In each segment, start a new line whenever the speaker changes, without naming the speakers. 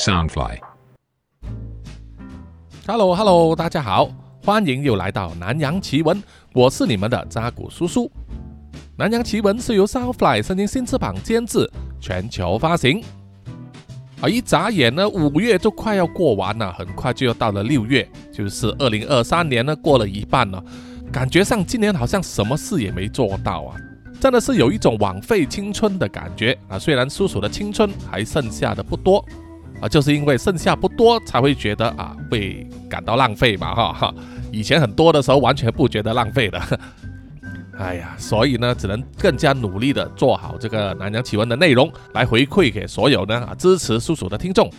Soundfly，Hello Hello，大家好，欢迎又来到南洋奇闻，我是你们的扎古叔叔。南洋奇闻是由 Soundfly 声音新翅膀监制，全球发行。啊，一眨眼呢，五月就快要过完了，很快就要到了六月，就是二零二三年呢，过了一半了。感觉上今年好像什么事也没做到啊，真的是有一种枉费青春的感觉啊。虽然叔叔的青春还剩下的不多啊，就是因为剩下不多才会觉得啊会感到浪费嘛哈哈。以前很多的时候完全不觉得浪费的，哎呀，所以呢只能更加努力的做好这个南洋奇闻的内容，来回馈给所有呢啊支持叔叔的听众。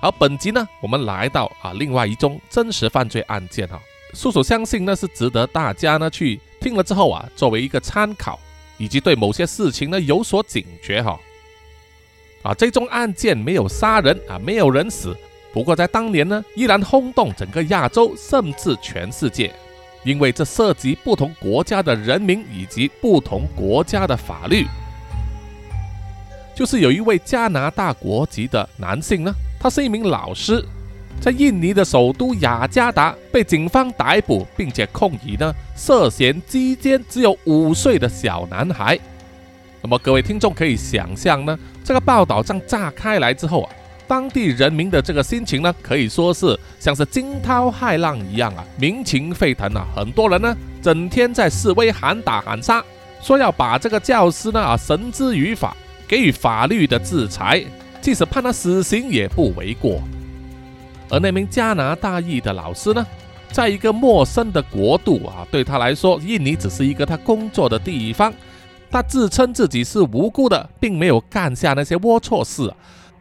好，本集呢，我们来到啊另外一宗真实犯罪案件哈，叔叔相信呢是值得大家呢去听了之后啊，作为一个参考，以及对某些事情呢有所警觉哈。啊这宗案件没有杀人啊，没有人死，不过在当年呢，依然轰动整个亚洲，甚至全世界，因为这涉及不同国家的人民以及不同国家的法律，就是有一位加拿大国籍的男性呢。他是一名老师，在印尼的首都雅加达被警方逮捕，并且控以呢涉嫌击奸只有五岁的小男孩。那么各位听众可以想象呢，这个报道这样炸开来之后啊，当地人民的这个心情呢，可以说是像是惊涛骇浪一样啊，民情沸腾啊，很多人呢整天在示威喊打喊杀，说要把这个教师呢啊绳之于法，给予法律的制裁。即使判他死刑也不为过。而那名加拿大裔的老师呢，在一个陌生的国度啊，对他来说，印尼只是一个他工作的地方。他自称自己是无辜的，并没有干下那些龌龊事，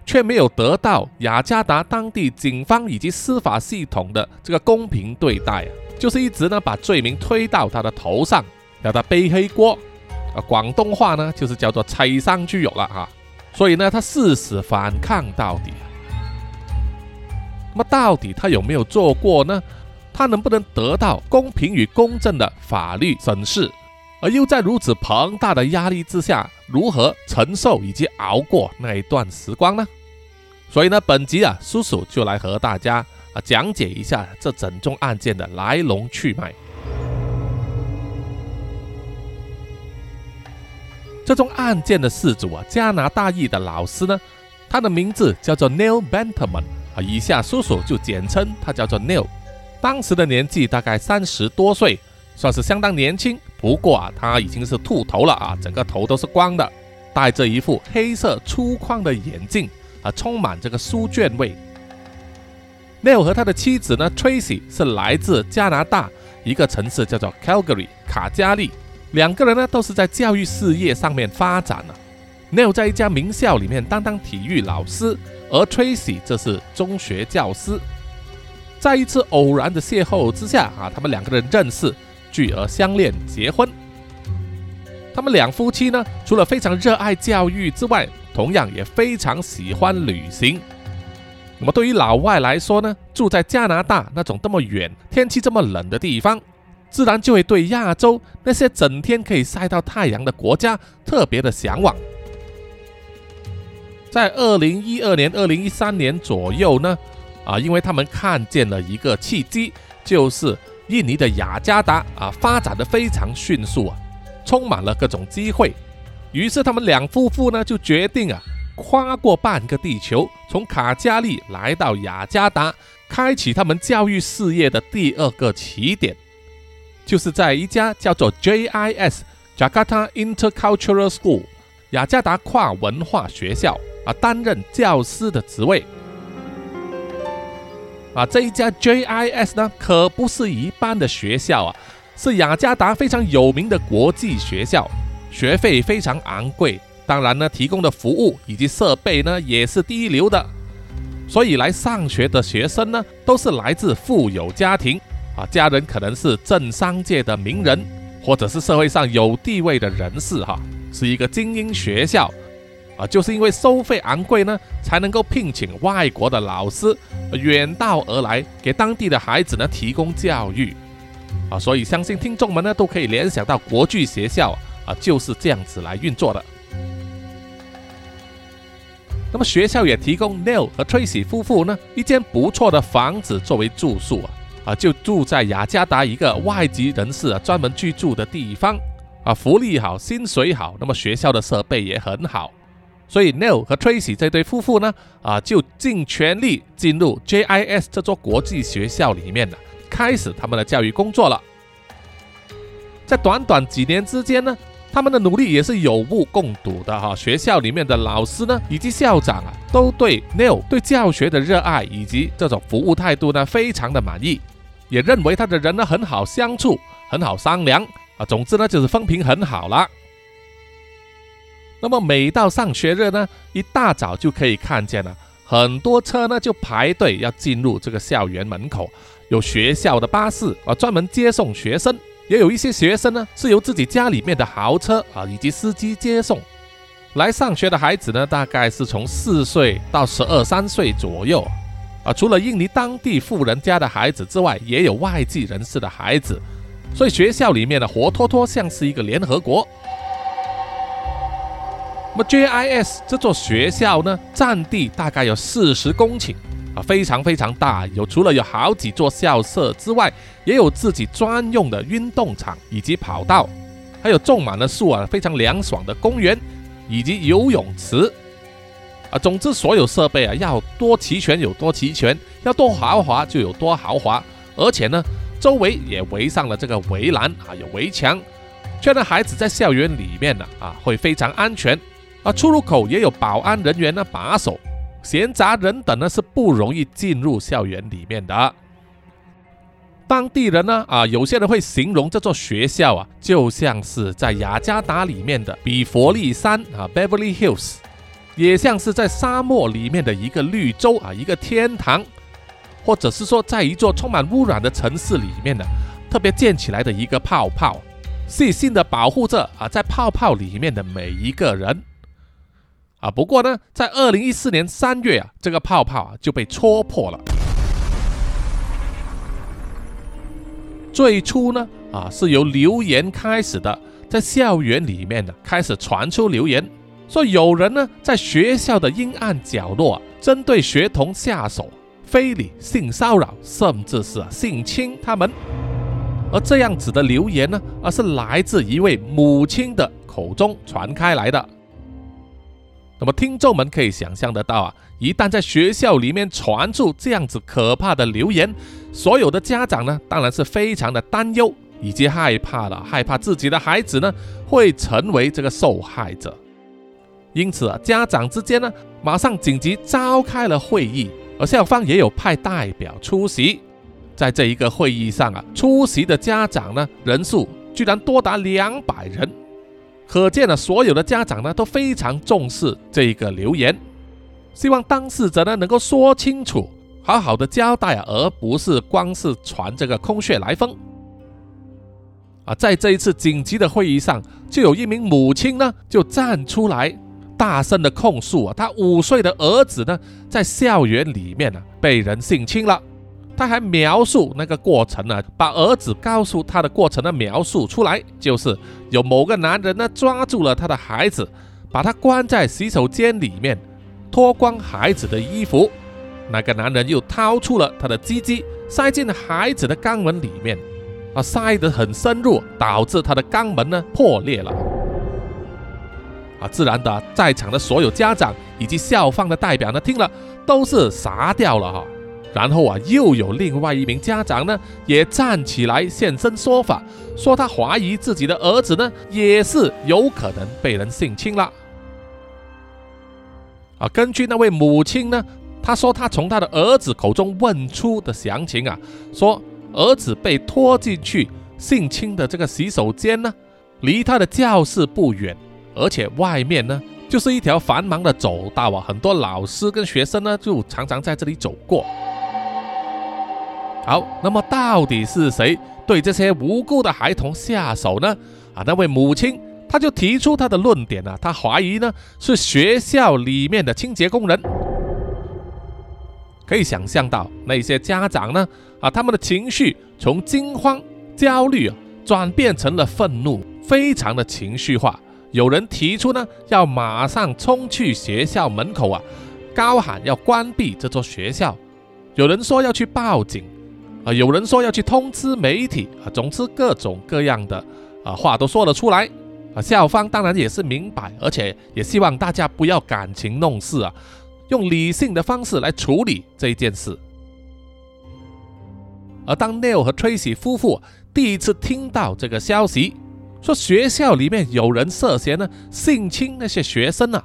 却没有得到雅加达当地警方以及司法系统的这个公平对待，就是一直呢把罪名推到他的头上，要他背黑锅。啊，广东话呢就是叫做“踩上去有了”哈。所以呢，他誓死反抗到底。那么，到底他有没有做过呢？他能不能得到公平与公正的法律审视？而又在如此庞大的压力之下，如何承受以及熬过那一段时光呢？所以呢，本集啊，叔叔就来和大家啊讲解一下这整宗案件的来龙去脉。这宗案件的事主啊，加拿大裔的老师呢，他的名字叫做 Neil Benterman 啊，以下叔叔就简称他叫做 Neil。当时的年纪大概三十多岁，算是相当年轻。不过啊，他已经是秃头了啊，整个头都是光的，戴着一副黑色粗框的眼镜啊，充满这个书卷味。Neil 和他的妻子呢，Tracy 是来自加拿大一个城市叫做 Calgary 卡加利。两个人呢都是在教育事业上面发展了。Neil 在一家名校里面担当体育老师，而 Tracy 这是中学教师。在一次偶然的邂逅之下啊，他们两个人认识，聚而相恋，结婚。他们两夫妻呢，除了非常热爱教育之外，同样也非常喜欢旅行。那么对于老外来说呢，住在加拿大那种这么远、天气这么冷的地方。自然就会对亚洲那些整天可以晒到太阳的国家特别的向往。在二零一二年、二零一三年左右呢，啊，因为他们看见了一个契机，就是印尼的雅加达啊发展的非常迅速啊，充满了各种机会。于是他们两夫妇呢就决定啊，跨过半个地球，从卡加利来到雅加达，开启他们教育事业的第二个起点。就是在一家叫做 JIS Jakarta Intercultural School 雅加达跨文化学校啊，担任教师的职位。啊，这一家 JIS 呢，可不是一般的学校啊，是雅加达非常有名的国际学校，学费非常昂贵，当然呢，提供的服务以及设备呢，也是第一流的。所以来上学的学生呢，都是来自富有家庭。啊，家人可能是政商界的名人，或者是社会上有地位的人士，哈，是一个精英学校。就是因为收费昂贵呢，才能够聘请外国的老师远道而来，给当地的孩子呢提供教育。啊，所以相信听众们呢都可以联想到国际学校啊，就是这样子来运作的。那么学校也提供 Neil 和 Tracy 夫妇呢一间不错的房子作为住宿啊，啊就住在雅加达一个外籍人士啊专门居住的地方啊，福利好，薪水好，那么学校的设备也很好，所以 Neil 和 Tracy 这对夫妇呢啊就尽全力进入 JIS 这座国际学校里面呢，开始他们的教育工作了。在短短几年之间呢。他们的努力也是有目共睹的哈，学校里面的老师呢，以及校长啊，都对 Neil 对教学的热爱以及这种服务态度呢，非常的满意，也认为他的人呢很好相处，很好商量啊。总之呢，就是风评很好了。那么每到上学日呢，一大早就可以看见了很多车呢，就排队要进入这个校园门口，有学校的巴士啊，专门接送学生。也有一些学生呢，是由自己家里面的豪车啊，以及司机接送来上学的孩子呢，大概是从四岁到十二三岁左右啊。除了印尼当地富人家的孩子之外，也有外籍人士的孩子，所以学校里面呢，活脱脱像是一个联合国。那么 JIS 这座学校呢，占地大概有四十公顷。啊，非常非常大，有除了有好几座校舍之外，也有自己专用的运动场以及跑道，还有种满了树啊，非常凉爽的公园以及游泳池。啊，总之所有设备啊，要多齐全有多齐全，要多豪华就有多豪华。而且呢，周围也围上了这个围栏啊，有围墙，确认孩子在校园里面呢啊会非常安全。啊，出入口也有保安人员呢把守。闲杂人等呢是不容易进入校园里面的。当地人呢啊，有些人会形容这座学校啊，就像是在雅加达里面的比佛利山啊 （Beverly Hills），也像是在沙漠里面的一个绿洲啊，一个天堂，或者是说在一座充满污染的城市里面的特别建起来的一个泡泡，细心的保护着啊，在泡泡里面的每一个人。啊，不过呢，在二零一四年三月啊，这个泡泡啊就被戳破了。最初呢，啊是由留言开始的，在校园里面呢开始传出留言，说有人呢在学校的阴暗角落针对学童下手、非礼、性骚扰，甚至是性侵他们。而这样子的留言呢，而是来自一位母亲的口中传开来的。那么听众们可以想象得到啊，一旦在学校里面传出这样子可怕的流言，所有的家长呢，当然是非常的担忧以及害怕了，害怕自己的孩子呢会成为这个受害者。因此啊，家长之间呢，马上紧急召开了会议，而校方也有派代表出席。在这一个会议上啊，出席的家长呢人数居然多达两百人。可见了，所有的家长呢都非常重视这个留言，希望当事者呢能够说清楚，好好的交代啊，而不是光是传这个空穴来风。啊，在这一次紧急的会议上，就有一名母亲呢就站出来，大声的控诉啊，他五岁的儿子呢在校园里面呢被人性侵了。他还描述那个过程呢，把儿子告诉他的过程呢描述出来，就是有某个男人呢抓住了他的孩子，把他关在洗手间里面，脱光孩子的衣服，那个男人又掏出了他的鸡鸡，塞进孩子的肛门里面，啊，塞得很深入，导致他的肛门呢破裂了，啊，自然的，在场的所有家长以及校方的代表呢，听了都是傻掉了哈。然后啊，又有另外一名家长呢，也站起来现身说法，说他怀疑自己的儿子呢，也是有可能被人性侵了。啊，根据那位母亲呢，她说她从她的儿子口中问出的详情啊，说儿子被拖进去性侵的这个洗手间呢，离他的教室不远，而且外面呢就是一条繁忙的走道啊，很多老师跟学生呢就常常在这里走过。好，那么到底是谁对这些无辜的孩童下手呢？啊，那位母亲，她就提出她的论点啊，她怀疑呢是学校里面的清洁工人。可以想象到那些家长呢，啊，他们的情绪从惊慌、焦虑啊，转变成了愤怒，非常的情绪化，有人提出呢，要马上冲去学校门口啊，高喊要关闭这座学校。有人说要去报警，啊，有人说要去通知媒体，啊，总之各种各样的啊话都说了出来。啊，校方当然也是明白，而且也希望大家不要感情弄事啊，用理性的方式来处理这一件事。而当 Neil 和 Tracy 夫妇第一次听到这个消息，说学校里面有人涉嫌呢性侵那些学生啊，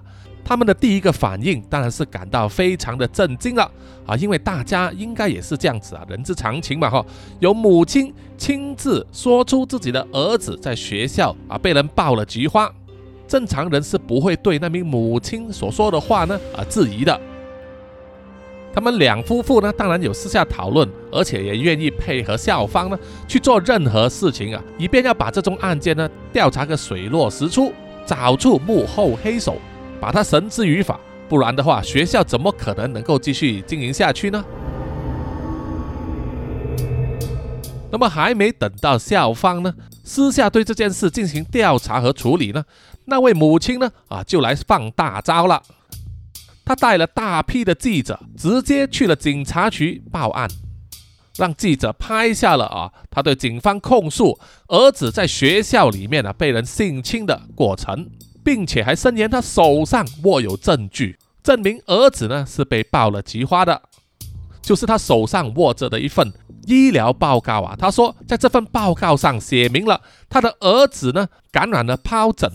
他们的第一个反应当然是感到非常的震惊了啊，因为大家应该也是这样子啊，人之常情嘛哈。有母亲亲自说出自己的儿子在学校啊被人爆了菊花，正常人是不会对那名母亲所说的话呢啊质疑的。他们两夫妇呢，当然有私下讨论，而且也愿意配合校方呢去做任何事情啊，以便要把这宗案件呢调查个水落石出，找出幕后黑手，把他绳之于法。不然的话，学校怎么可能能够继续经营下去呢？那么还没等到校方呢私下对这件事进行调查和处理呢，那位母亲呢啊就来放大招了。他带了大批的记者，直接去了警察局报案，让记者拍下了啊，他对警方控诉儿子在学校里面啊被人性侵的过程，并且还声言他手上握有证据，证明儿子呢是被爆了菊花的，就是他手上握着的一份医疗报告啊。他说，在这份报告上写明了他的儿子呢感染了疱疹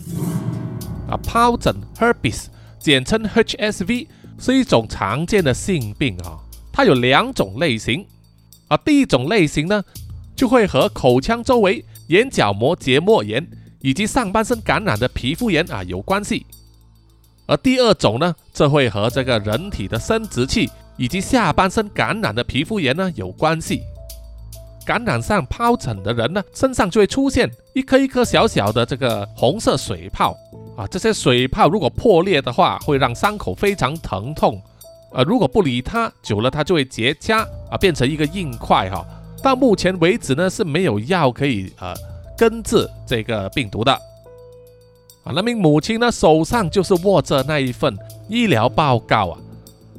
啊，疱疹 herpes。简称 HSV 是一种常见的性病啊，它有两种类型啊。第一种类型呢，就会和口腔周围眼角膜结膜炎以及上半身感染的皮肤炎啊有关系，而第二种呢，这会和这个人体的生殖器以及下半身感染的皮肤炎呢有关系。感染上疱疹的人呢，身上就会出现一颗一颗小小的这个红色水泡啊。这些水泡如果破裂的话，会让伤口非常疼痛。呃，如果不理它，久了它就会结痂啊，变成一个硬块哈。到目前为止呢，是没有药可以呃根治这个病毒的。啊，那名母亲呢，手上就是握着那一份医疗报告啊。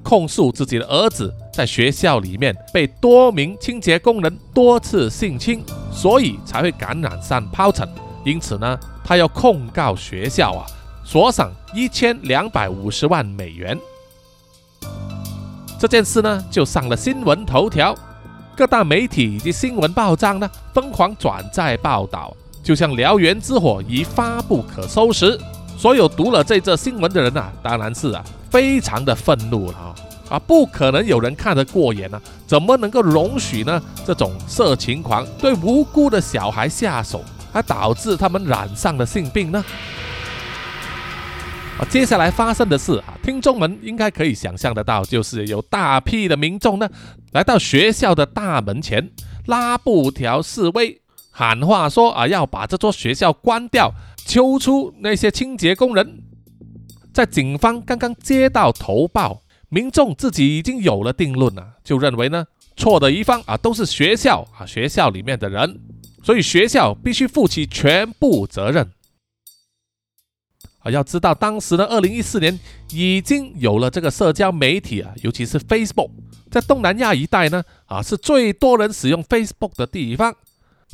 控诉自己的儿子在学校里面被多名清洁工人多次性侵，所以才会感染上疱疹。因此呢，他要控告学校啊，索赏一千两百五十万美元。这件事呢，就上了新闻头条，各大媒体以及新闻报章呢，疯狂转载报道，就像燎原之火，一发不可收拾。所有读了这则新闻的人啊，当然是啊。非常的愤怒了啊啊！不可能有人看得过眼呢，怎么能够容许呢？这种色情狂对无辜的小孩下手，还导致他们染上了性病呢？啊，接下来发生的事啊，听众们应该可以想象得到，就是有大批的民众呢，来到学校的大门前拉布条示威，喊话说啊，要把这座学校关掉，揪出那些清洁工人。在警方刚刚接到投报，民众自己已经有了定论了，就认为呢错的一方啊都是学校啊学校里面的人，所以学校必须负起全部责任。啊，要知道当时呢，二零一四年已经有了这个社交媒体啊，尤其是 Facebook，在东南亚一带呢啊是最多人使用 Facebook 的地方。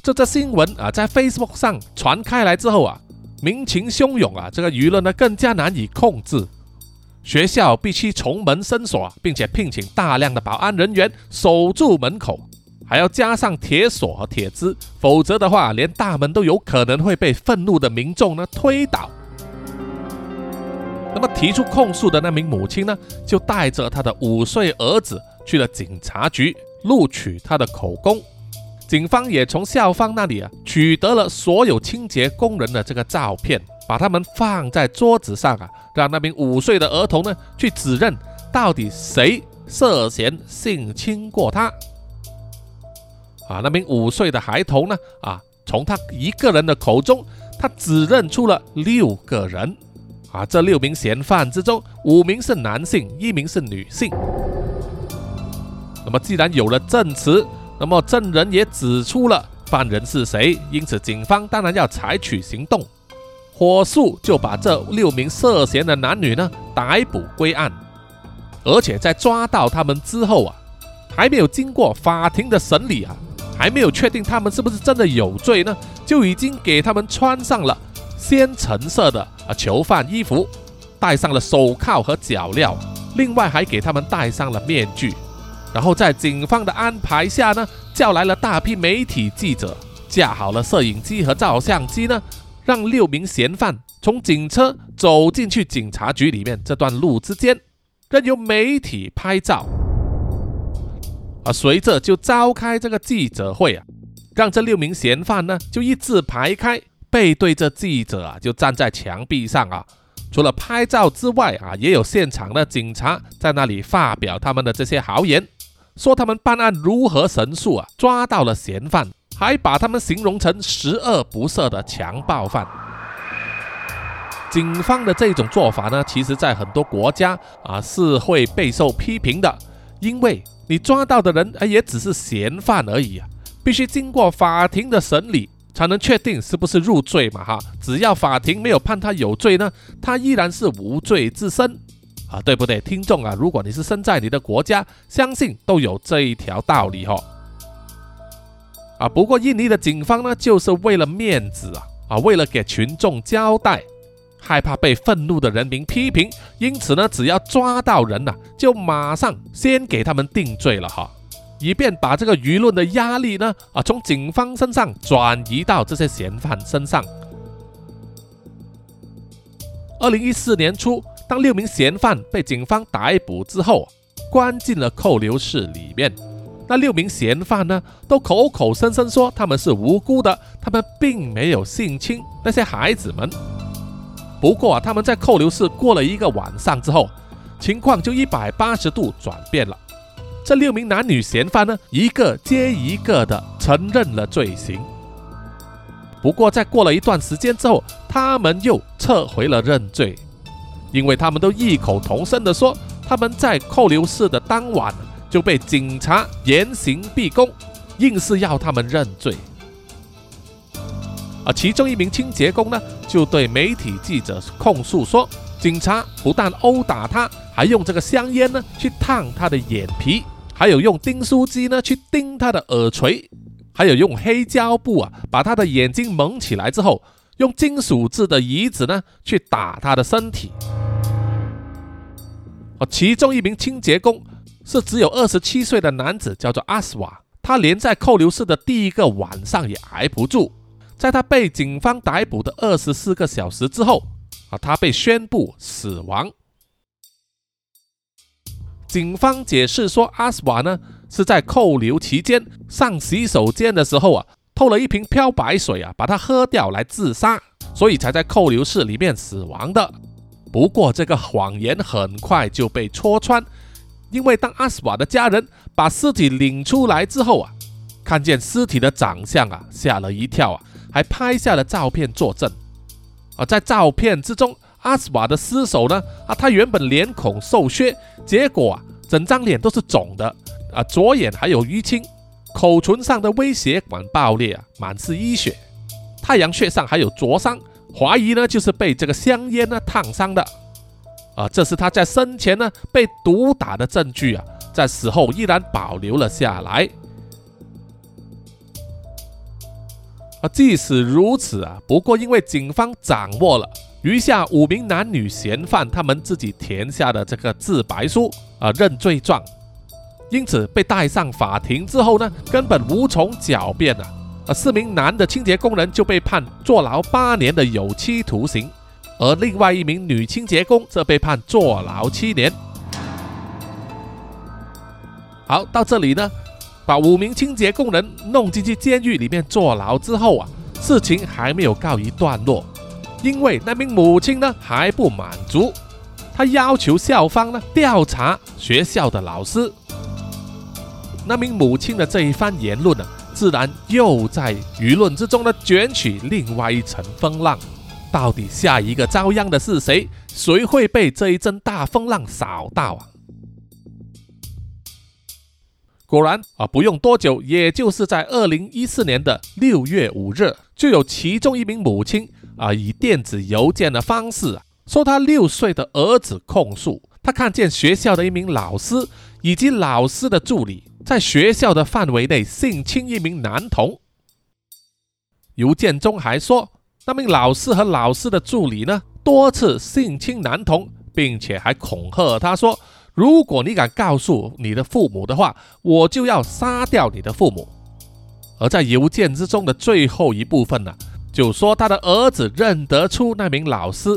这则新闻啊在 Facebook 上传开来之后啊。民情汹涌啊，这个舆论呢更加难以控制，学校必须重门深锁，并且聘请大量的保安人员守住门口，还要加上铁锁和铁枝，否则的话，连大门都有可能会被愤怒的民众呢推倒。那么提出控诉的那名母亲呢，就带着他的五岁儿子去了警察局录取他的口供。警方也从校方那里啊取得了所有清洁工人的这个照片，把他们放在桌子上啊，让那名五岁的儿童呢去指认到底谁涉嫌性侵过他。啊，那名五岁的孩童呢啊，从他一个人的口中，他指认出了六个人。啊，这六名嫌犯之中，五名是男性，一名是女性。那么既然有了证词。那么证人也指出了犯人是谁，因此警方当然要采取行动。火速就把这六名涉嫌的男女呢逮捕归案，而且在抓到他们之后啊，还没有经过法庭的审理啊，还没有确定他们是不是真的有罪呢，就已经给他们穿上了鲜橙色的囚犯衣服，戴上了手铐和脚镣，另外还给他们戴上了面具，然后在警方的安排下呢，叫来了大批媒体记者，架好了摄影机和照相机呢。让六名嫌犯从警车走进去警察局里面，这段路之间任由媒体拍照，啊，随着就召开这个记者会啊，让这六名嫌犯呢就一字排开，背对着记者啊，就站在墙壁上啊。除了拍照之外啊，也有现场的警察在那里发表他们的这些豪言，说他们办案如何神速啊，抓到了嫌犯。还把他们形容成十恶不赦的强暴犯。警方的这种做法呢，其实在很多国家啊是会备受批评的，因为你抓到的人啊也只是嫌犯而已啊，必须经过法庭的审理才能确定是不是入罪嘛哈。只要法庭没有判他有罪呢，他依然是无罪自身啊，对不对？听众啊，如果你是身在你的国家，相信都有这一条道理哈。啊，不过印尼的警方呢，就是为了面子啊，啊，为了给群众交代，害怕被愤怒的人民批评，因此呢，只要抓到人呐，就马上先给他们定罪了哈，以便把这个舆论的压力呢，啊，从警方身上转移到这些嫌犯身上。二零一四年初，当六名嫌犯被警方逮捕之后，关进了扣留室里面。那六名嫌犯呢，都口口声声说他们是无辜的，他们并没有性侵那些孩子们。不过啊，他们在扣留室过了一个晚上之后，情况就一百八十度转变了。这六名男女嫌犯呢，一个接一个的承认了罪行。不过在过了一段时间之后，他们又撤回了认罪，因为他们都异口同声的说，他们在扣留室的当晚。就被警察严刑逼供，硬是要他们认罪。而其中一名清洁工呢，就对媒体记者控诉说，警察不但殴打他，还用这个香烟呢去烫他的眼皮，还有用钉书机呢去钉他的耳垂，还有用黑胶布啊把他的眼睛蒙起来之后，用金属制的椅子呢去打他的身体。而其中一名清洁工。是只有二十七岁的男子，叫做阿斯瓦。他连在扣留室的第一个晚上也挨不住，在他被警方逮捕的二十四个小时之后，啊，他被宣布死亡。警方解释说，阿斯瓦呢是在扣留期间上洗手间的时候啊，偷了一瓶漂白水啊，把它喝掉来自杀，所以才在扣留室里面死亡的。不过这个谎言很快就被戳穿。因为当阿斯瓦的家人把尸体领出来之后啊，看见尸体的长相啊，吓了一跳啊，还拍下了照片作证。啊，在照片之中，阿斯瓦的尸首呢，啊，他原本脸孔瘦削，结果啊，整张脸都是肿的，啊，左眼还有淤青，口唇上的威胁管爆裂啊，满是淤血，太阳穴上还有灼伤，怀疑呢就是被这个香烟呢烫伤的。啊，这是他在生前呢被毒打的证据啊，在死后依然保留了下来。啊，即使如此啊，不过因为警方掌握了余下五名男女嫌犯他们自己填下的这个自白书啊认罪状，因此被带上法庭之后呢，根本无从狡辩啊。啊，四名男的清洁工人就被判坐牢八年的有期徒刑。而另外一名女清洁工则被判坐牢七年。好，到这里呢，把五名清洁工人弄进去监狱里面坐牢之后啊，事情还没有告一段落，因为那名母亲呢还不满足，她要求校方呢调查学校的老师。那名母亲的这一番言论呢，自然又在舆论之中呢卷起另外一层风浪。到底下一个遭殃的是谁？谁会被这一阵大风浪扫到啊？果然啊，不用多久，也就是在二零一四年的六月五日，就有其中一名母亲啊，以电子邮件的方式啊说他六岁的儿子控诉他看见学校的一名老师以及老师的助理在学校的范围内性侵一名男童。邮件中还说，那名老师和老师的助理呢多次性侵男童，并且还恐吓他说，如果你敢告诉你的父母的话，我就要杀掉你的父母。而在邮件之中的最后一部分呢，就说他的儿子认得出那名老师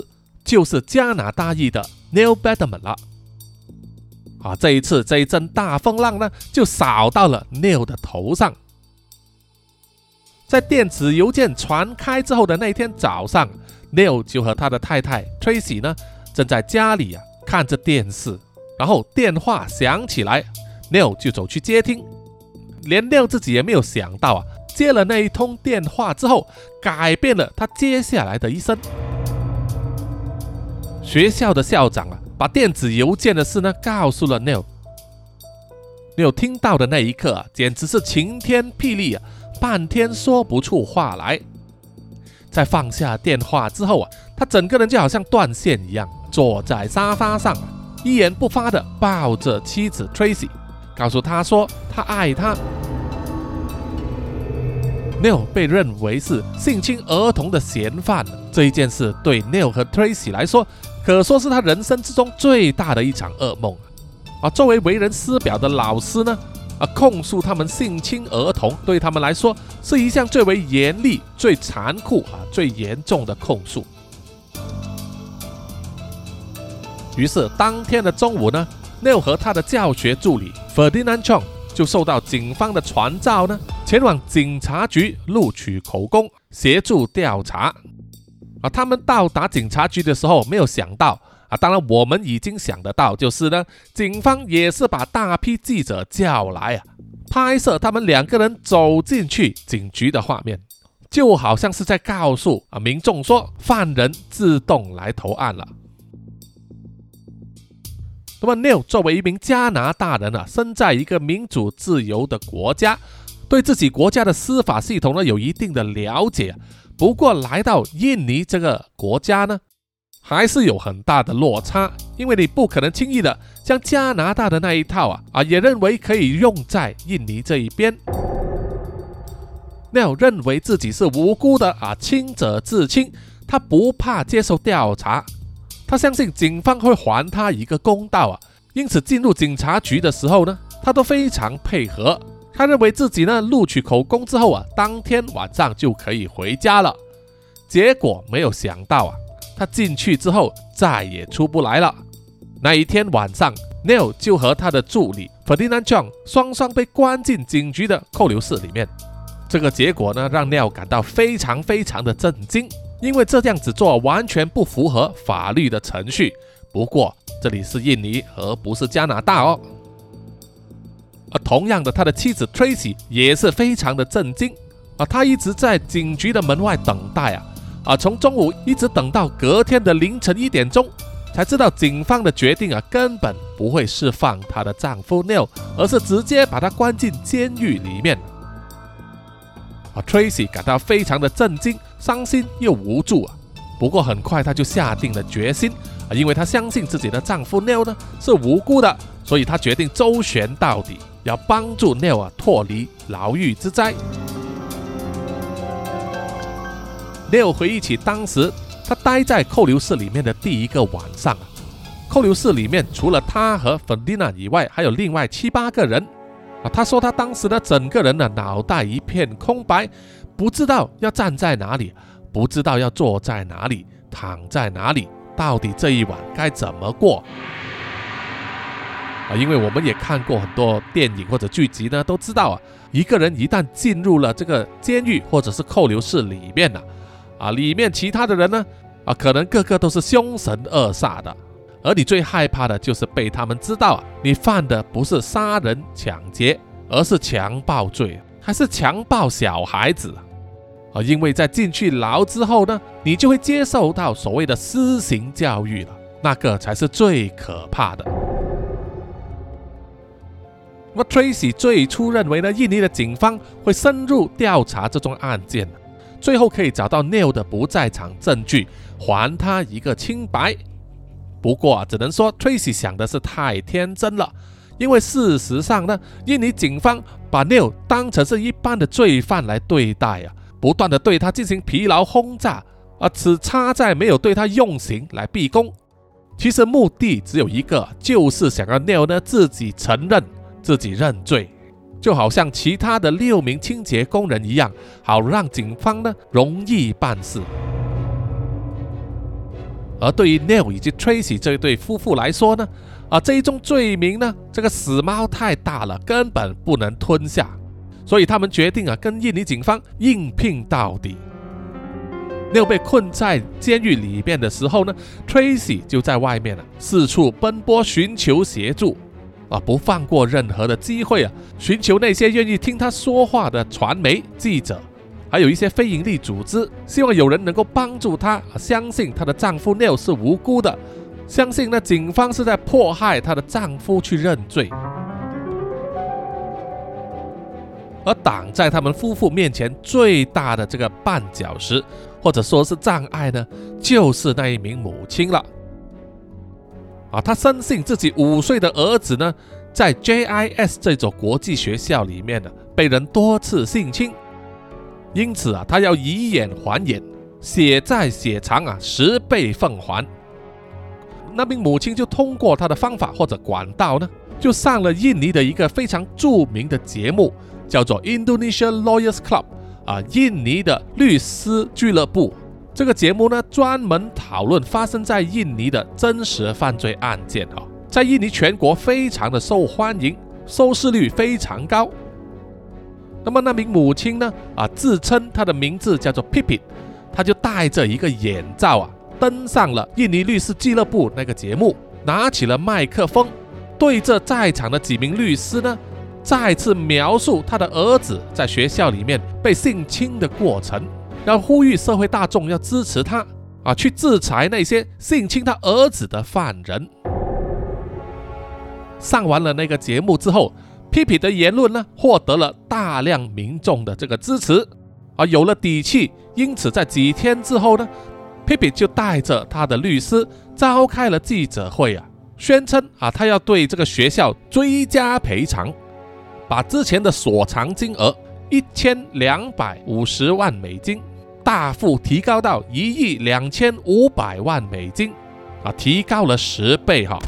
就是加拿大裔的 Neil Bedman 了。啊，这一次这一阵大风浪呢，就扫到了 Neil 的头上。在电子邮件传开之后的那天早上，Neil 就和他的太太 Tracy 呢，正在家里啊看着电视，然后电话响起来，Neil 就走去接听。连 Neil 自己也没有想到啊，接了那一通电话之后，改变了他接下来的一生。学校的校长啊，把电子邮件的事呢告诉了 Neil。Neil 听到的那一刻啊，简直是晴天霹雳啊，半天说不出话来。在放下电话之后啊，他整个人就好像断线一样，坐在沙发上啊，一言不发的抱着妻子 Tracy。告诉他说他爱他。Neil 被认为是性侵儿童的嫌犯，这一件事对 Neil 和 Tracy 来说，可说是他人生之中最大的一场噩梦。啊，作为为人师表的老师呢，啊，控诉他们性侵儿童，对他们来说是一项最为严厉、最残酷啊、最严重的控诉。于是当天的中午呢。Neil 和他的教学助理 Ferdinand Chong 就受到警方的传召呢，前往警察局录取口供，协助调查。啊，他们到达警察局的时候，没有想到啊，当然我们已经想得到，就是呢，警方也是把大批记者叫来啊，拍摄他们两个人走进去警局的画面，就好像是在告诉啊民众说，犯人自动来投案了。那么，Neil 作为一名加拿大人啊，身在一个民主自由的国家，对自己国家的司法系统呢有一定的了解。不过，来到印尼这个国家呢，还是有很大的落差，因为你不可能轻易的将加拿大的那一套啊啊，也认为可以用在印尼这一边。Neil 认为自己是无辜的啊，清者自清，他不怕接受调查。他相信警方会还他一个公道啊，因此进入警察局的时候呢，他都非常配合。他认为自己呢录取口供之后啊，当天晚上就可以回家了。结果没有想到啊，他进去之后再也出不来了。那一天晚上，Neil 就和他的助理 Ferdinand John 双双被关进警局的扣留室里面。这个结果呢，让 Neil 感到非常非常的震惊。因为这样子做完全不符合法律的程序。不过这里是印尼，而不是加拿大哦。而同样的，他的妻子 Tracy 也是非常的震惊啊，他一直在警局的门外等待啊啊，从中午一直等到隔天的凌晨一点钟，才知道警方的决定啊，根本不会释放她的丈夫 Neil，而是直接把他关进监狱里面。啊，Tracy 感到非常的震惊。伤心又无助啊！不过很快，她就下定了决心啊，因为她相信自己的丈夫 Neil 呢是无辜的，所以她决定周旋到底，要帮助 Neil 啊脱离牢狱之灾。Neil 回忆起当时他待在扣留室里面的第一个晚上啊，扣留室里面除了他和 Ferdina 以外，还有另外七八个人啊。他说他当时呢，整个人呢脑袋一片空白。不知道要站在哪里，不知道要坐在哪里，躺在哪里，到底这一晚该怎么过啊？因为我们也看过很多电影或者剧集呢，都知道啊，一个人一旦进入了这个监狱或者是扣留室里面了，啊，里面其他的人呢，啊，可能个个都是凶神恶煞的，而你最害怕的就是被他们知道啊，你犯的不是杀人抢劫，而是强暴罪。还是强暴小孩子啊！因为在进去牢之后呢，你就会接受到所谓的私刑教育了，那个才是最可怕的。那么 Tracy 最初认为呢，印尼的警方会深入调查这宗案件，最后可以找到 Neil 的不在场证据，还他一个清白。不过啊，只能说 Tracy 想的是太天真了，因为事实上呢，印尼警方把 Neil 当成是一般的罪犯来对待啊，不断的对他进行疲劳轰炸而此差在没有对他用刑来逼供。其实目的只有一个，就是想要 Neil 呢自己承认自己认罪，就好像其他的六名清洁工人一样，好让警方呢容易办事。而对于 Neil 以及 Tracy 这一对夫妇来说呢，啊，这一宗罪名呢，这个死猫太大了，根本不能吞下，所以他们决定啊，跟印尼警方硬拼到底。Neil 被困在监狱里面的时候呢，Tracy 就在外面了，四处奔波寻求协助，啊，不放过任何的机会啊，寻求那些愿意听他说话的传媒记者。还有一些非营利组织，希望有人能够帮助她，相信她的丈夫 Neil 是无辜的，相信呢警方是在迫害她的丈夫去认罪。而挡在他们夫妇面前最大的这个绊脚石，或者说是障碍呢，就是那一名母亲了。啊，他深信自己五岁的儿子呢，在 JIS 这所国际学校里面呢，被人多次性侵。因此啊，他要以眼还眼，血债血偿啊，十倍奉还。那名母亲就通过他的方法或者管道呢，就上了印尼的一个非常著名的节目，叫做 Indonesia Lawyers Club 啊，印尼的律师俱乐部。这个节目呢，专门讨论发生在印尼的真实犯罪案件啊，在印尼全国非常的受欢迎，收视率非常高。那么那名母亲呢？啊，自称她的名字叫做 Pipi，她就戴着一个眼罩啊，登上了印尼律师俱乐部那个节目，拿起了麦克风，对着在场的几名律师呢，再次描述他的儿子在学校里面被性侵的过程，要呼吁社会大众要支持他啊，去制裁那些性侵他儿子的犯人。上完了那个节目之后。皮皮的言论呢，获得了大量民众的这个支持，啊，有了底气。因此，在几天之后呢，皮皮就带着他的律师召开了记者会啊，宣称啊，他要对这个学校追加赔偿，把之前的所偿金额一千两百五十万美金大幅提高到一亿两千五百万美金，啊，提高了十倍哈。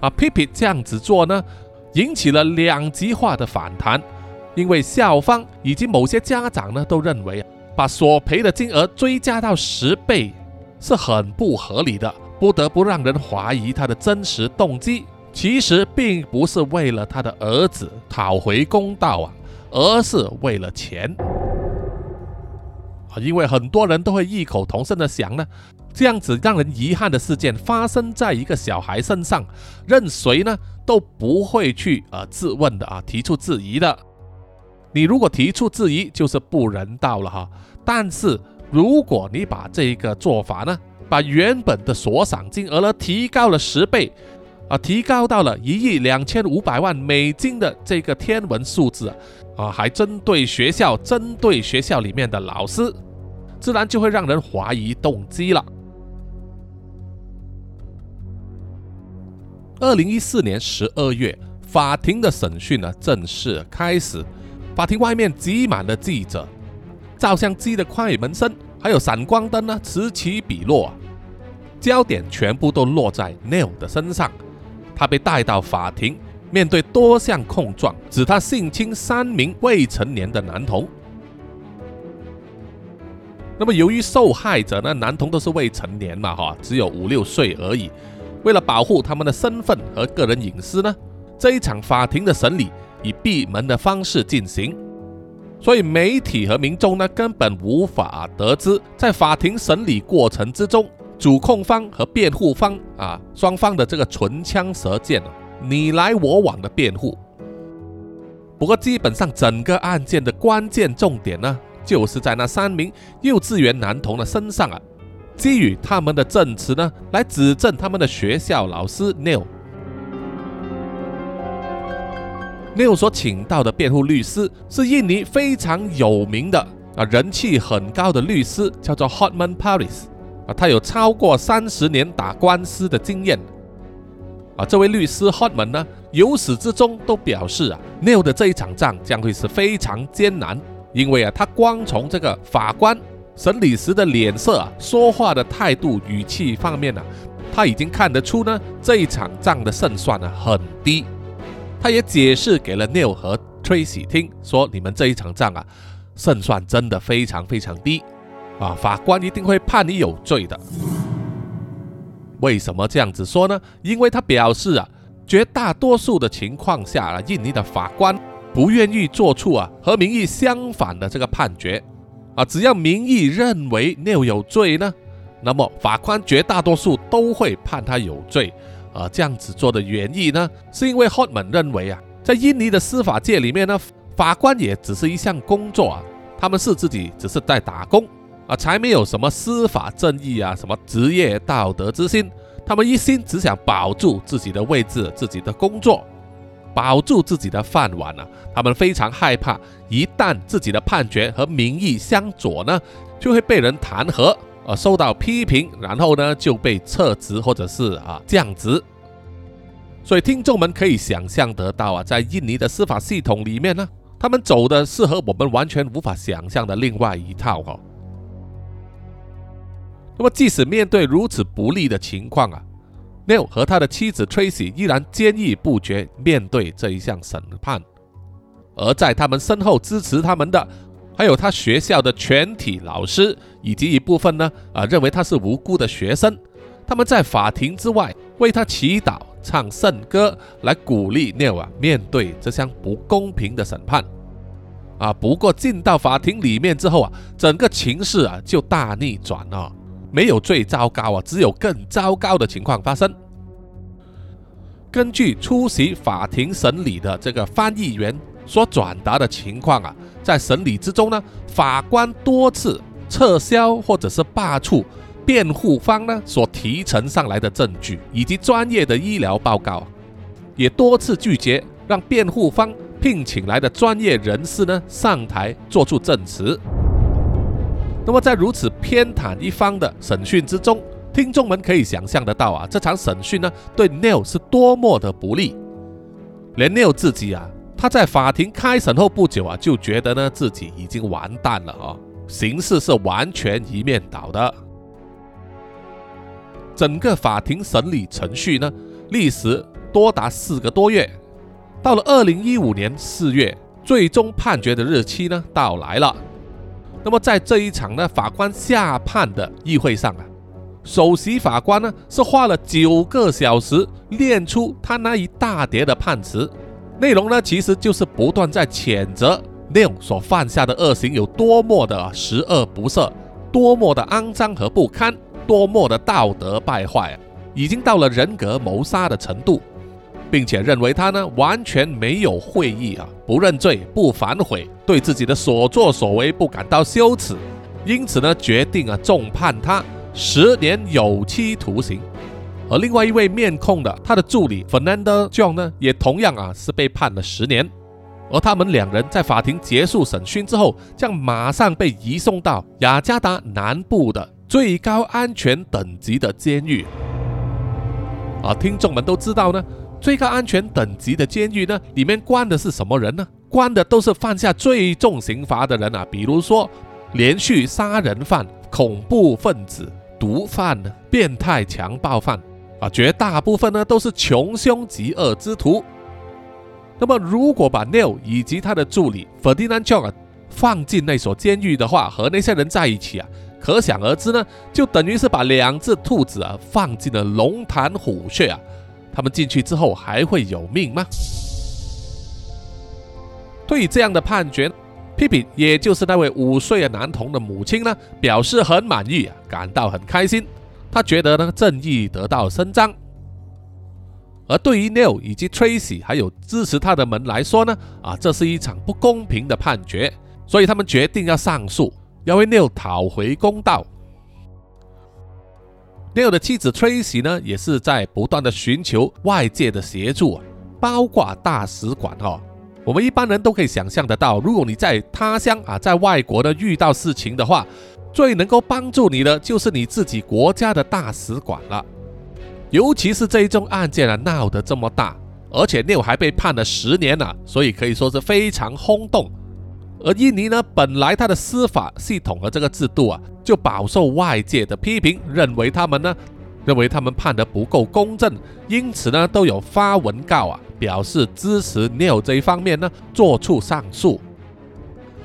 啊，p i 这样子做呢，引起了两极化的反弹，因为校方以及某些家长呢都认为，把索赔的金额追加到十倍是很不合理的，不得不让人怀疑他的真实动机，其实并不是为了他的儿子讨回公道啊，而是为了钱啊。因为很多人都会异口同声的想呢。这样子让人遗憾的事件发生在一个小孩身上，任谁呢都不会去呃质问的啊，提出质疑的。你如果提出质疑，就是不人道了哈。但是如果你把这个做法呢，把原本的所赏金额呢提高了十倍，啊，提高到了一亿两千五百万美金的这个天文数字啊，还针对学校，针对学校里面的老师，自然就会让人怀疑动机了。二零一四年十二月，法庭的审讯呢正式开始。法庭外面挤满了记者，照相机的快门声还有闪光灯呢此起彼落，焦点全部都落在 Neil 的身上。他被带到法庭，面对多项控状，指他性侵三名未成年的男童。那么由于受害者呢男童都是未成年嘛，哈，只有五六岁而已。为了保护他们的身份和个人隐私呢，这一场法庭的审理以闭门的方式进行，所以媒体和民众呢根本无法得知在法庭审理过程之中，主控方和辩护方啊双方的这个唇枪舌剑啊，你来我往的辩护。不过基本上整个案件的关键重点呢，就是在那三名幼稚园男童的身上啊。基于他们的证词呢，来指证他们的学校老师 Neil。Neil 所请到的辩护律师是印尼非常有名的啊，人气很高的律师，叫做 Hotman Paris 啊，他有超过三十年打官司的经验啊。这位律师 Hotman 呢，由始至终都表示啊，Neil 的这一场仗将会是非常艰难，因为啊，他光从这个法官审理时的脸色、啊、说话的态度、语气方面呢，他已经看得出呢，这一场仗的胜算呢很低。他也解释给了 Neil 和 Tracy 听，说你们这一场仗啊，胜算真的非常非常低，啊，法官一定会判你有罪的。为什么这样子说呢？因为他表示啊，绝大多数的情况下啊，印尼的法官不愿意做出啊和民意相反的这个判决，啊，只要民意认为 n e 有罪呢，那么法官绝大多数都会判他有罪。啊，这样子做的原因呢，是因为 Hotman 认为啊，在印尼的司法界里面呢，法官也只是一项工作啊，他们是自己只是在打工啊，才没有什么司法正义啊，什么职业道德之心，他们一心只想保住自己的位置、自己的工作，保住自己的饭碗啊，他们非常害怕，一旦自己的判决和民意相左呢，就会被人弹劾。呃，受到批评，然后呢就被撤职或者是啊降职，所以听众们可以想象得到啊，在印尼的司法系统里面呢，他们走的是和我们完全无法想象的另外一套哈。那么，即使面对如此不利的情况啊，Neil 和他的妻子 Tracy 依然坚毅不绝面对这一项审判，而在他们身后支持他们的。还有他学校的全体老师，以及一部分呢啊认为他是无辜的学生，他们在法庭之外为他祈祷、唱圣歌，来鼓励 Neil 啊面对这项不公平的审判啊。不过进到法庭里面之后啊，整个情势啊就大逆转了，没有最糟糕啊，只有更糟糕的情况发生。根据出席法庭审理的这个翻译员。所转达的情况啊，在审理之中呢，法官多次撤销或者是罢黜辩护方呢所提呈上来的证据以及专业的医疗报告，也多次拒绝让辩护方聘请来的专业人士呢上台作出证词。那么在如此偏袒一方的审讯之中，听众们可以想象得到啊，这场审讯呢对 Neil 是多么的不利，连 Neil 自己啊。他在法庭开审后不久啊，就觉得呢自己已经完蛋了啊，形势是完全一面倒的。整个法庭审理程序呢，历时多达四个多月。到了二零一五年四月，最终判决的日期呢到来了。那么在这一场呢法官下判的议会上啊，首席法官呢是花了九个小时练出他那一大叠的判词。内容呢，其实就是不断在谴责 Neil 所犯下的恶行有多么的十恶不赦，多么的肮脏和不堪，多么的道德败坏啊，已经到了人格谋杀的程度，并且认为他呢完全没有悔意啊，不认罪不反悔，对自己的所作所为不感到羞耻，因此呢决定啊重判他十年有期徒刑。而另外一位面控的，他的助理 Fernando John 呢，也同样啊是被判了十年。而他们两人在法庭结束审讯之后，将马上被移送到雅加达南部的最高安全等级的监狱。啊，听众们都知道呢，最高安全等级的监狱呢，里面关的是什么人呢？关的都是犯下最重刑罚的人啊，比如说连续杀人犯、恐怖分子、毒贩、变态强暴犯。啊，绝大部分呢都是穷凶极恶之徒。那么，如果把 Neil 以及他的助理 Ferdinand John 放进那所监狱的话，和那些人在一起啊，可想而知呢，就等于是把两只兔子啊放进了龙潭虎穴啊。他们进去之后还会有命吗？对于这样的判决，p p 也就是那位五岁的男童的母亲呢，表示很满意啊，感到很开心。他觉得呢，正义得到伸张。而对于 Neil 以及 Tracy 还有支持他的们来说呢，啊，这是一场不公平的判决，所以他们决定要上诉，要为 Neil 讨回公道。Neil 的妻子 Tracy 呢，也是在不断的寻求外界的协助，包括大使馆哈，我们一般人都可以想象得到，如果你在他乡啊，在外国呢遇到事情的话，最能够帮助你的就是你自己国家的大使馆了。尤其是这一宗案件啊闹得这么大，而且六还被判了十年了，所以可以说是非常轰动。而印尼呢，本来它的司法系统和这个制度啊，就饱受外界的批评，认为他们呢，认为他们判得不够公正，因此呢，都有发文告啊。表示支持 Neil 这一方面呢，做出上诉，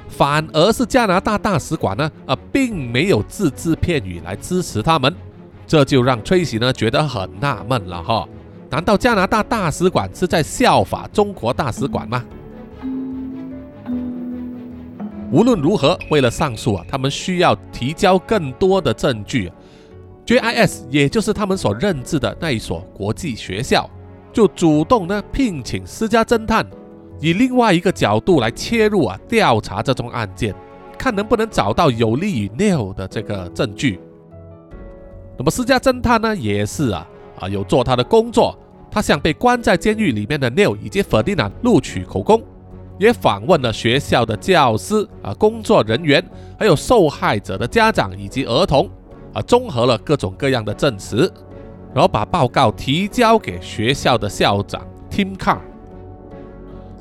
反而是加拿大大使馆呢，啊，并没有字字片语来支持他们，这就让崔喜呢觉得很纳闷了哈。难道加拿大大使馆是在效法中国大使馆吗？无论如何，为了上诉啊，他们需要提交更多的证据。JIS 也就是他们所认知的那一所国际学校。就主动呢聘请私家侦探，以另外一个角度来切入啊调查这宗案件，看能不能找到有利于 Neil 的这个证据。那么私家侦探呢也是啊啊有做他的工作，他向被关在监狱里面的 Neil 以及 Ferdinand 录取口供，也访问了学校的教师啊工作人员，还有受害者的家长以及儿童，啊综合了各种各样的证词。然后把报告提交给学校的校长 Tim Carr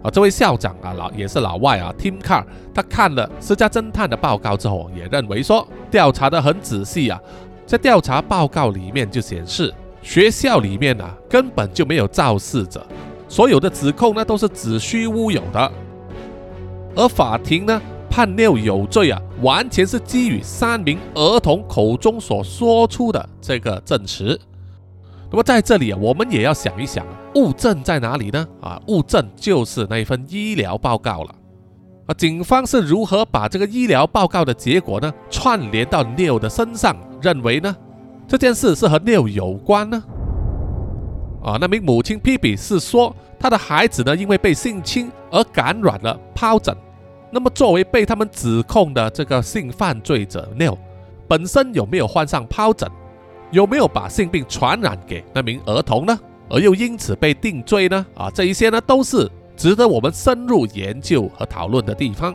啊，这位校长啊老也是老外啊 Tim Carr，他看了私家侦探的报告之后，也认为说调查的很仔细啊，在调查报告里面就显示学校里面啊根本就没有肇事者，所有的指控呢都是子虚乌有的，而法庭呢判六有罪啊，完全是基于三名儿童口中所说出的这个证词。那么在这里啊，我们也要想一想，物证在哪里呢？啊，物证就是那份医疗报告了。啊，警方是如何把这个医疗报告的结果呢串联到 Neil 的身上，认为呢这件事是和 Neil 有关呢？啊，那名母亲 p b 是说，她的孩子呢因为被性侵而感染了疱疹。那么作为被他们指控的这个性犯罪者 Neil，本身有没有患上疱疹？有没有把性病传染给那名儿童呢？而又因此被定罪呢？啊，这一些呢都是值得我们深入研究和讨论的地方。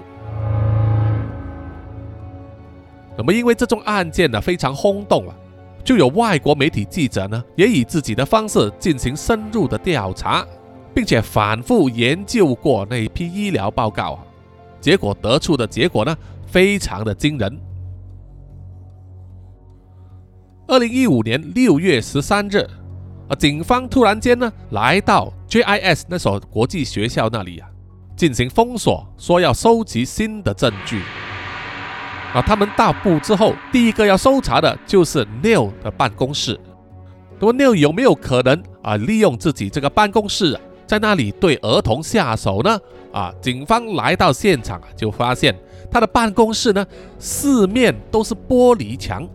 那么，因为这宗案件呢非常轰动啊，就有外国媒体记者呢也以自己的方式进行深入的调查，并且反复研究过那一批医疗报告啊，结果得出的结果呢非常的惊人。二零一五年六月十三日，啊，警方突然间呢来到 JIS 那所国际学校那里啊，进行封锁，说要收集新的证据。啊，他们到步之后，第一个要搜查的就是 Neil 的办公室。那么 Neil 有没有可能啊利用自己这个办公室啊，在那里对儿童下手呢？啊，警方来到现场啊，就发现他的办公室呢四面都是玻璃墙。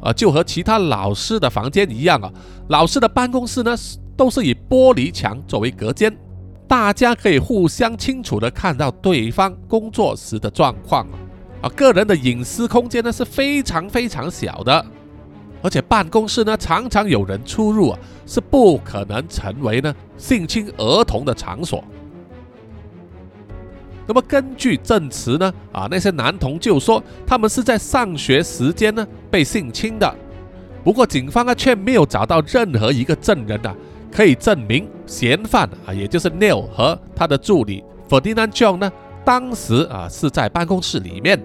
啊，就和其他老师的房间一样啊，老师的办公室呢都是以玻璃墙作为隔间，大家可以互相清楚的看到对方工作时的状况啊，啊个人的隐私空间呢是非常非常小的，而且办公室呢常常有人出入啊，是不可能成为呢性侵儿童的场所。那么根据证词呢，啊，那些男童就说他们是在上学时间呢被性侵的。不过警方啊却没有找到任何一个证人啊可以证明嫌犯啊，也就是 Neil 和他的助理 Ferdinand John 呢当时啊是在办公室里面。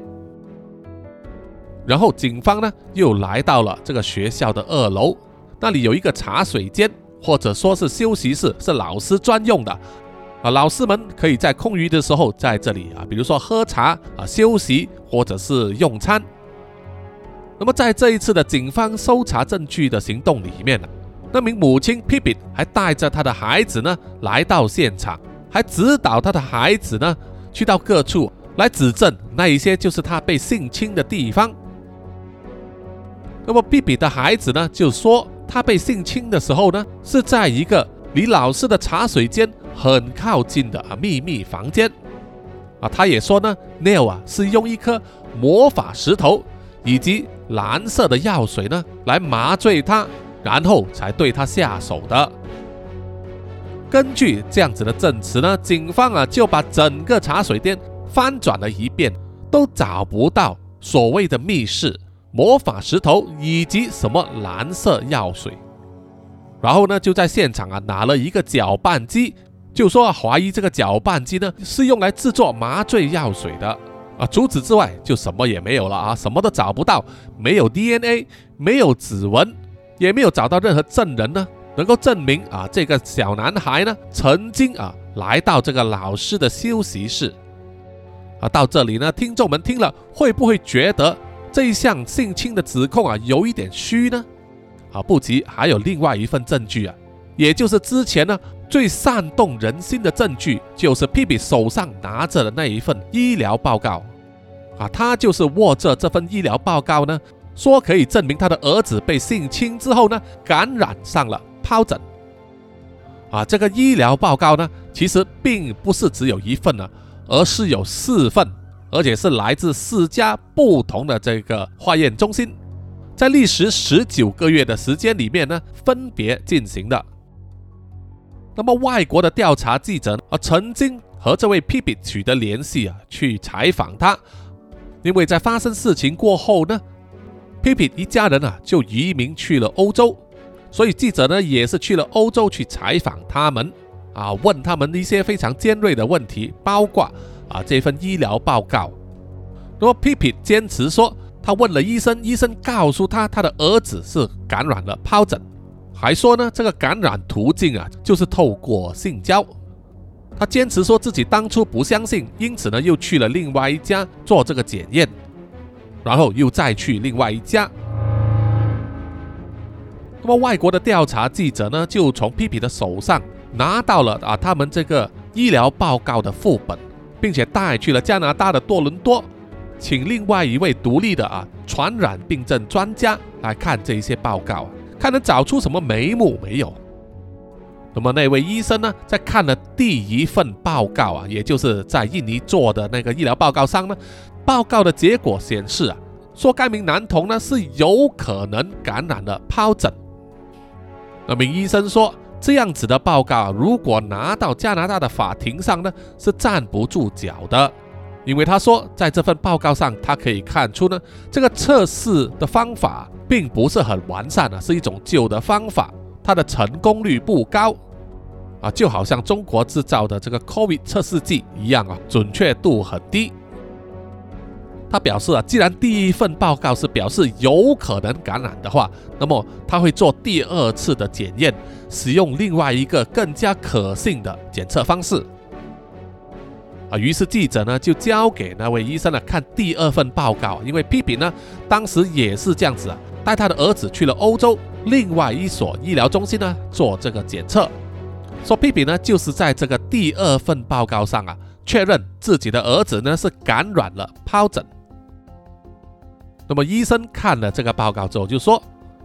然后警方呢又来到了这个学校的二楼，那里有一个茶水间或者说是休息室，是老师专用的。啊，老师们可以在空余的时候在这里啊，比如说喝茶啊、休息或者是用餐。那么在这一次的警方搜查证据的行动里面呢，那名母亲 p i p i 还带着他的孩子呢来到现场，还指导他的孩子呢去到各处来指证那一些就是他被性侵的地方。那么 p i p i 的孩子呢就说他被性侵的时候呢是在一个离老师的茶水间。很靠近的啊秘密房间啊，他也说呢，Neil 啊是用一颗魔法石头以及蓝色的药水呢来麻醉他，然后才对他下手的。根据这样子的证词呢，警方啊就把整个茶水店翻转了一遍，都找不到所谓的密室、魔法石头以及什么蓝色药水。然后呢，就在现场啊拿了一个搅拌机，就说啊怀疑这个搅拌机呢是用来制作麻醉药水的啊。除此之外，就什么也没有了啊，什么都找不到，没有 DNA，没有指纹，也没有找到任何证人呢。能够证明啊，这个小男孩呢曾经啊来到这个老师的休息室啊。到这里呢，听众们听了会不会觉得这一项性侵的指控啊有一点虚呢？啊，不急，还有另外一份证据啊，也就是之前呢最煽动人心的证据，就是 P P 手上拿着的那一份医疗报告啊，他就是握着这份医疗报告呢，说可以证明他的儿子被性侵之后呢感染上了。疱疹啊，这个医疗报告呢，其实并不是只有一份呢，而是有四份，而且是来自四家不同的这个化验中心，在历时十九个月的时间里面呢，分别进行的。那么，外国的调查记者啊，曾经和这位 P P 取得联系啊，去采访他，因为在发生事情过后呢，P P 一家人啊就移民去了欧洲。所以记者呢也是去了欧洲去采访他们，啊，问他们一些非常尖锐的问题，包括啊这份医疗报告。那么 P P 坚持说，他问了医生，医生告诉他他的儿子是感染了疱疹，还说呢这个感染途径啊就是透过性交。他坚持说自己当初不相信，因此呢又去了另外一家做这个检验，然后又再去另外一家。那么，外国的调查记者呢，就从 P P 的手上拿到了啊，他们这个医疗报告的副本，并且带去了加拿大的多伦多，请另外一位独立的啊传染病症专家来看这一些报告，看能找出什么眉目没有。那么，那位医生呢，在看了第一份报告啊，也就是在印尼做的那个医疗报告上呢，报告的结果显示啊，说该名男童呢是有可能感染了疱疹。那名医生说：“这样子的报告，如果拿到加拿大的法庭上呢，是站不住脚的。因为他说，在这份报告上，他可以看出呢，这个测试的方法并不是很完善啊，是一种旧的方法，它的成功率不高啊，就好像中国制造的这个 COVID 测试剂一样啊，准确度很低。”他表示啊，既然第一份报告是表示有可能感染的话，那么他会做第二次的检验，使用另外一个更加可信的检测方式。啊，于是记者呢就交给那位医生呢看第二份报告，因为批评呢当时也是这样子啊，带他的儿子去了欧洲另外一所医疗中心呢做这个检测，说批评呢就是在这个第二份报告上啊确认自己的儿子呢是感染了疱疹。那么医生看了这个报告之后就说，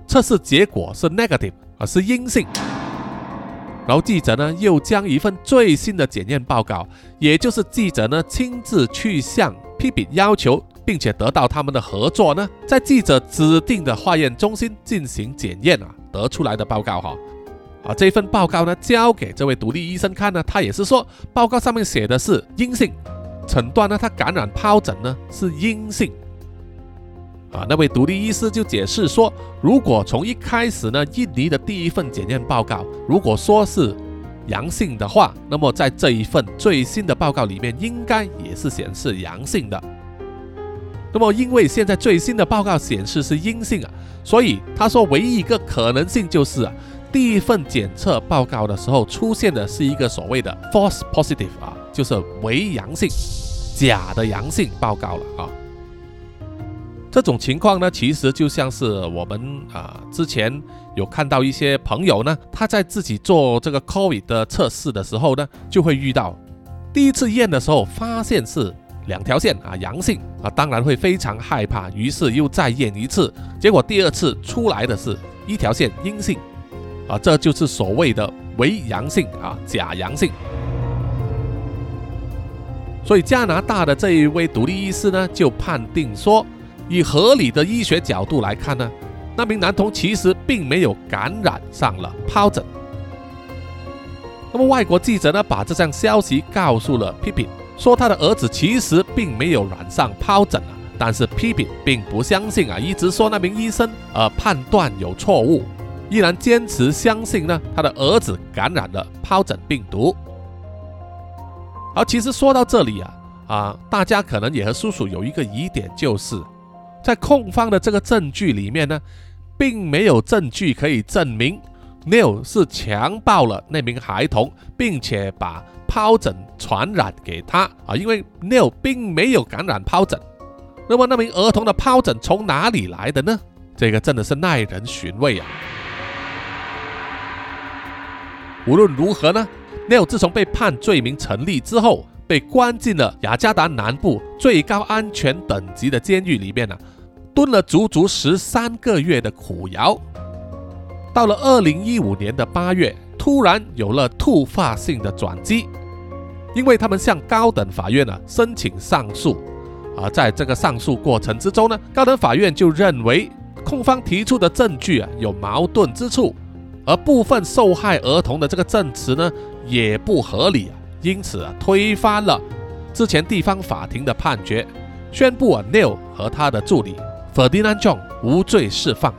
测试结果是 negative 啊，是阴性。然后记者呢又将一份最新的检验报告，也就是记者呢亲自去向 P P 要求，并且得到他们的合作呢，在记者指定的化验中心进行检验啊，得出来的报告哈，啊这份报告呢交给这位独立医生看呢，他也是说报告上面写的是阴性，诊断呢他感染疱疹呢是阴性。啊，那位独立医师就解释说，如果从一开始呢，印尼的第一份检验报告如果说是阳性的话，那么在这一份最新的报告里面，应该也是显示阳性的。那么因为现在最新的报告显示是阴性啊，所以他说唯一一个可能性就是啊，第一份检测报告的时候出现的是一个所谓的 false positive 啊，就是伪阳性、假的阳性报告了啊。这种情况呢，其实就像是我们啊之前有看到一些朋友呢，他在自己做这个 COVID 的测试的时候呢，就会遇到第一次验的时候发现是两条线啊阳性啊，当然会非常害怕，于是又再验一次，结果第二次出来的是一条线阴性啊，这就是所谓的伪阳性啊假阳性。所以加拿大的这一位独立医师呢，就判定说。以合理的医学角度来看呢，那名男童其实并没有感染上了疱疹。那么外国记者呢，把这项消息告诉了批评，说他的儿子其实并没有染上疱疹啊。但是批评并不相信啊，一直说那名医生呃判断有错误，依然坚持相信呢他的儿子感染了疱疹病毒。而其实说到这里啊啊，大家可能也和叔叔有一个疑点，就是在控方的这个证据里面呢，并没有证据可以证明。Neil 是强暴了那名孩童，并且把疱疹传染给他啊，因为 Neil 并没有感染疱疹。那么那名儿童的疱疹从哪里来的呢？这个真的是耐人寻味啊！无论如何呢，Neil 自从被判罪名成立之后，被关进了雅加达南部最高安全等级的监狱里面呢，蹲了足足十三个月的苦窑。到了二零一五年的八月，突然有了突发性的转机，因为他们向高等法院呢申请上诉，而在这个上诉过程之中呢，高等法院就认为控方提出的证据啊有矛盾之处，而部分受害儿童的这个证词呢也不合理啊，因此啊推翻了之前地方法庭的判决，宣布啊 Neil 和他的助理 Ferdinand John 无罪释放。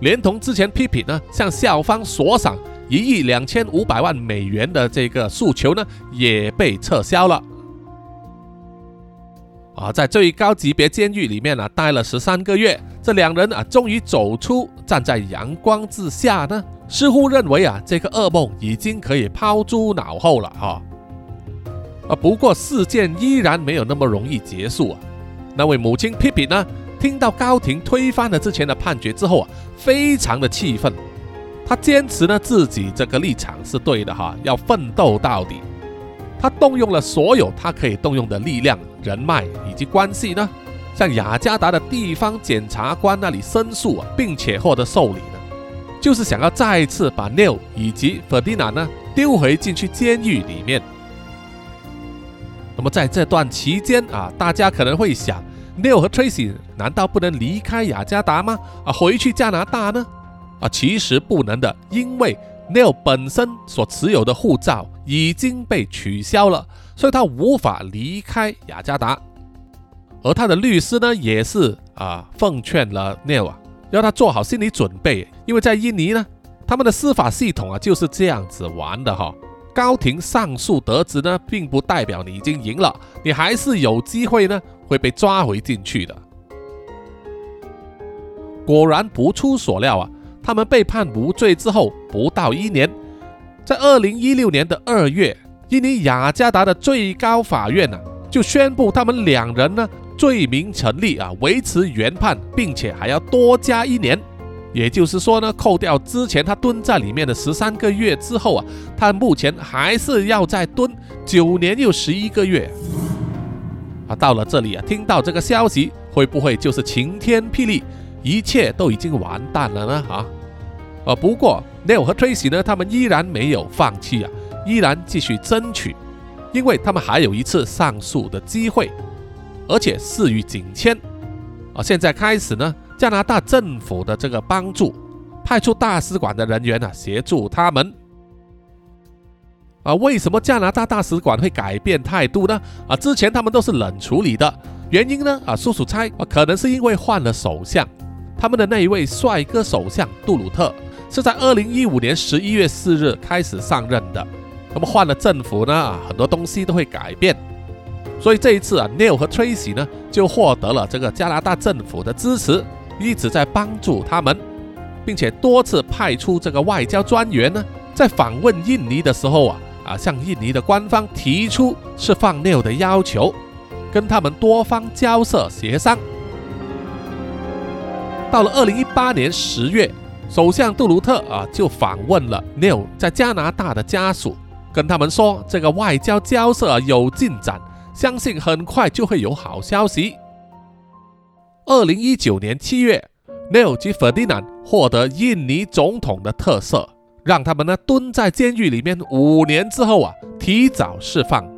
连同之前批评呢，向校方索赏一亿两千五百万美元的这个诉求呢，也被撤销了。啊，在最高级别监狱里面呢，待了十三个月，这两人啊，终于走出，站在阳光之下呢，似乎认为啊，这个噩梦已经可以抛诸脑后了哈。啊，不过事件依然没有那么容易结束啊。那位母亲批评呢？听到高庭推翻了之前的判决之后啊，非常的气愤。他坚持呢自己这个立场是对的哈，要奋斗到底。他动用了所有他可以动用的力量、人脉以及关系呢，向雅加达的地方检察官那里申诉啊，并且获得受理呢，就是想要再次把 Neil 以及 Ferdina 呢丢回进去监狱里面。那么在这段期间啊，大家可能会想。Neil 和 Tracy 难道不能离开雅加达吗？啊，回去加拿大呢？啊，其实不能的，因为 Neil 本身所持有的护照已经被取消了，所以他无法离开雅加达。而他的律师呢，也是啊，奉劝了 Neil 啊，要他做好心理准备，因为在印尼呢，他们的司法系统啊就是这样子玩的哈。高庭上诉得知呢，并不代表你已经赢了，你还是有机会呢，会被抓回进去的。果然不出所料啊，他们被判无罪之后不到一年，在二零一六年的二月，印尼雅加达的最高法院呢，就宣布他们两人呢罪名成立啊，维持原判，并且还要多加一年。也就是说呢，扣掉之前他蹲在里面的十三个月之后啊，他目前还是要再蹲九年又十一个月。到了这里啊，听到这个消息，会不会就是晴天霹雳，一切都已经完蛋了呢？啊，啊，不过 Neil 和 Tracy 呢，他们依然没有放弃啊，依然继续争取，因为他们还有一次上诉的机会，而且事与景迁。啊，现在开始呢。加拿大政府的这个帮助，派出大使馆的人员呢协助他们。啊，为什么加拿大大使馆会改变态度呢？啊，之前他们都是冷处理的，原因呢？啊，叔叔猜啊，可能是因为换了首相，他们的那一位帅哥首相杜鲁特是在二零一五年十一月四日开始上任的。那么换了政府呢？啊，很多东西都会改变。所以这一次啊，Neil 和 Tracy 呢就获得了这个加拿大政府的支持。一直在帮助他们，并且多次派出这个外交专员呢，在访问印尼的时候啊啊，向印尼的官方提出释放 Neil 的要求，跟他们多方交涉协商。到了二零一八年十月，首相杜鲁特啊就访问了 Neil 在加拿大的家属，跟他们说这个外交交涉有进展，相信很快就会有好消息。二零一九年七月，Neil 及 Ferdinand 获得印尼总统的特赦，让他们呢蹲在监狱里面五年之后啊，提早释放，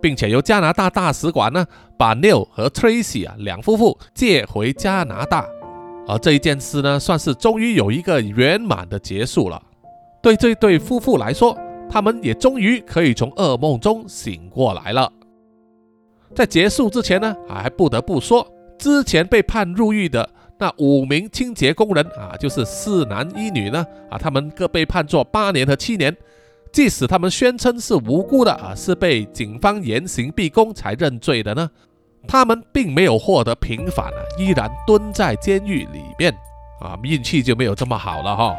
并且由加拿大大使馆呢把 Neil 和 Tracy 啊两夫妇借回加拿大，而这一件事呢，算是终于有一个圆满的结束了。对这对夫妇来说，他们也终于可以从噩梦中醒过来了。在结束之前呢，还不得不说，之前被判入狱的那五名清洁工人啊，就是四男一女呢，啊，他们各被判做八年和七年。即使他们宣称是无辜的啊，是被警方严刑逼供才认罪的呢，他们并没有获得平反啊，依然蹲在监狱里面啊，运气就没有这么好了哈。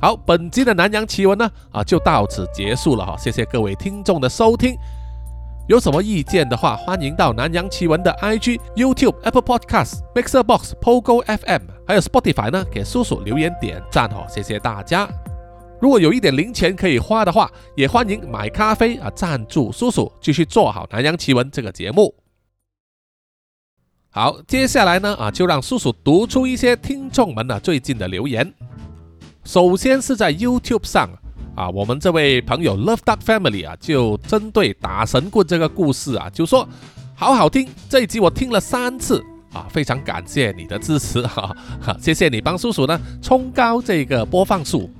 好，本集的南洋奇闻呢啊，就到此结束了哈，谢谢各位听众的收听。有什么意见的话，欢迎到南洋奇闻的 IG、YouTube、Apple Podcasts、Mixer Box、Pogo FM，还有 Spotify 呢，给叔叔留言点赞哦，谢谢大家。如果有一点零钱可以花的话，也欢迎买咖啡啊，赞助叔叔继续做好南洋奇闻这个节目。好，接下来呢啊，就让叔叔读出一些听众们呢最近的留言。首先是在 YouTube 上。啊，我们这位朋友 Love Duck Family 啊，就针对打神棍这个故事啊，就说好好听，这一集我听了三次啊，非常感谢你的支持 哈，谢谢你帮叔叔呢冲高这个播放数。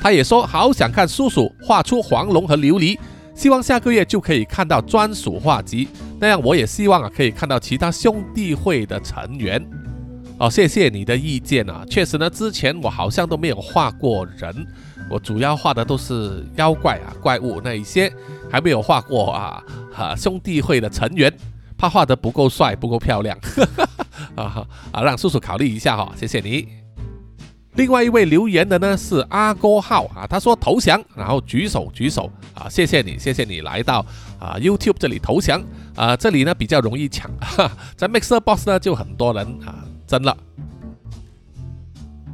他也说好想看叔叔画出黄龙和琉璃，希望下个月就可以看到专属画集，那样我也希望啊可以看到其他兄弟会的成员。哦，谢谢你的意见啊，确实呢，之前我好像都没有画过人。我主要画的都是妖怪啊、怪物那一些，还没有画过啊哈兄弟会的成员，怕画的不够帅、不够漂亮，啊啊，让叔叔考虑一下哈，谢谢你。另外一位留言的呢是阿哥号啊，他说投降，然后举手举手啊，谢谢你，谢谢你来到啊 YouTube 这里投降啊，这里呢比较容易抢，在 Mixer Box 呢就很多人啊争了。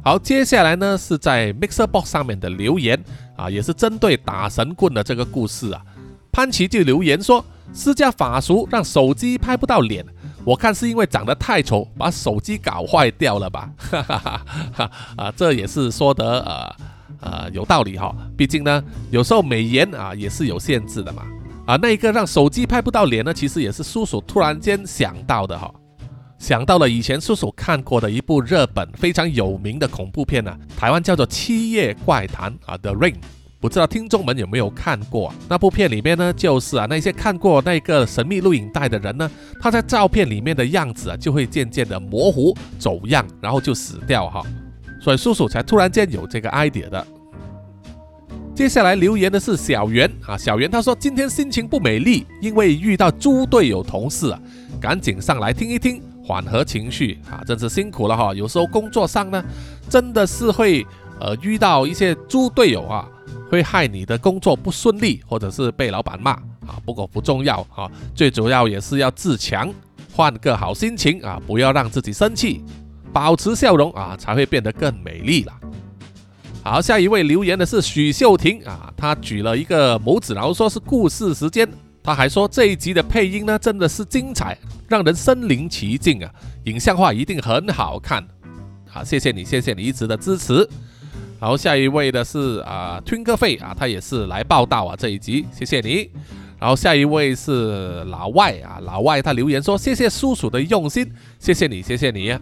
好，接下来呢是在 Mixer Box 上面的留言啊，也是针对打神棍的这个故事啊。潘奇就留言说，施加法术让手机拍不到脸，我看是因为长得太丑，把手机搞坏掉了吧？哈哈哈哈啊，这也是说的呃呃有道理哈，毕竟呢有时候美颜啊也是有限制的嘛。啊，那一个让手机拍不到脸呢，其实也是叔叔突然间想到的哈。想到了以前叔叔看过的一部日本非常有名的恐怖片呢，台湾叫做《七夜怪谈》啊，《The Ring》，不知道听众们有没有看过？那部片里面呢，就是啊那些看过那个神秘录影带的人呢，他在照片里面的样子啊，就会渐渐的模糊走样，然后就死掉哈。所以叔叔才突然间有这个 idea 的。接下来留言的是小袁啊，小袁他说今天心情不美丽，因为遇到猪队友同事啊，赶紧上来听一听。缓和情绪啊，真是辛苦了哈。有时候工作上呢，真的是会呃遇到一些猪队友啊，会害你的工作不顺利，或者是被老板骂啊。不过不重要啊，最主要也是要自强，换个好心情啊，不要让自己生气，保持笑容啊，才会变得更美丽了。好，下一位留言的是许秀婷啊，她举了一个拇指，然后说是故事时间。他还说这一集的配音呢，真的是精彩，让人身临其境啊！影像化一定很好看。好，谢谢你，谢谢你一直的支持。然后下一位的是啊，Twin 哥费啊，他也是来报道啊这一集，谢谢你。然后下一位是老外啊，老外他留言说谢谢叔叔的用心，谢谢你，谢谢你。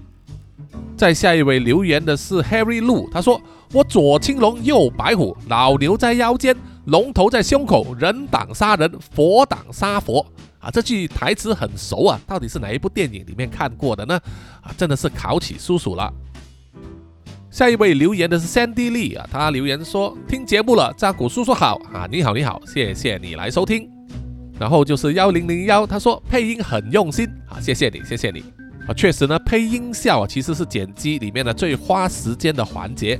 再下一位留言的是 Harry Lu，他说我左青龙右白虎，老牛在腰间。龙头在胸口，人挡杀人，佛挡杀佛啊！这句台词很熟啊，到底是哪一部电影里面看过的呢？啊，真的是考起叔叔了。下一位留言的是 Sandy 丽啊，他留言说听节目了，扎古叔叔好啊，你好你好，谢谢你来收听。然后就是幺零零幺，他说配音很用心啊，谢谢你谢谢你啊，确实呢，配音效啊其实是剪辑里面的最花时间的环节，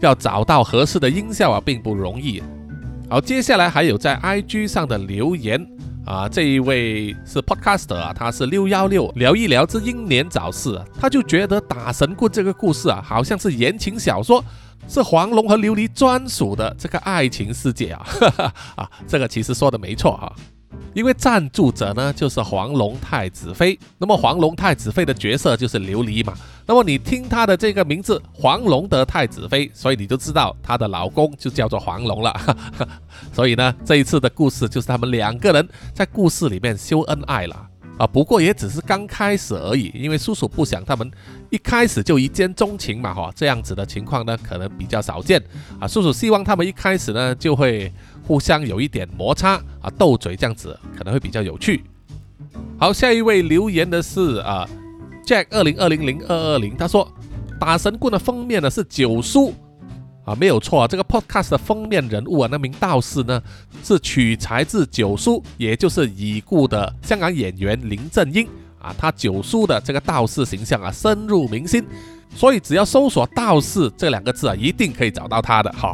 要找到合适的音效啊并不容易。好，接下来还有在 IG 上的留言啊，这一位是 Podcaster 啊，他是六幺六聊一聊之英年早逝，他就觉得打神棍这个故事啊，好像是言情小说，是黄龙和琉璃专属的这个爱情世界啊，哈 哈啊，这个其实说的没错哈。因为赞助者呢就是黄龙太子妃，那么黄龙太子妃的角色就是琉璃嘛。那么你听她的这个名字黄龙的太子妃，所以你就知道她的老公就叫做黄龙了。所以呢，这一次的故事就是他们两个人在故事里面秀恩爱了。啊，不过也只是刚开始而已，因为叔叔不想他们一开始就一见钟情嘛，哈，这样子的情况呢，可能比较少见啊。叔叔希望他们一开始呢，就会互相有一点摩擦啊，斗嘴这样子，可能会比较有趣。好，下一位留言的是啊，Jack 二零二零零二二零，他说打神棍的封面呢是九叔。啊，没有错啊，这个 podcast 的封面人物啊，那名道士呢，是取材自九叔，也就是已故的香港演员林正英啊。他九叔的这个道士形象啊，深入民心，所以只要搜索“道士”这两个字啊，一定可以找到他的哈。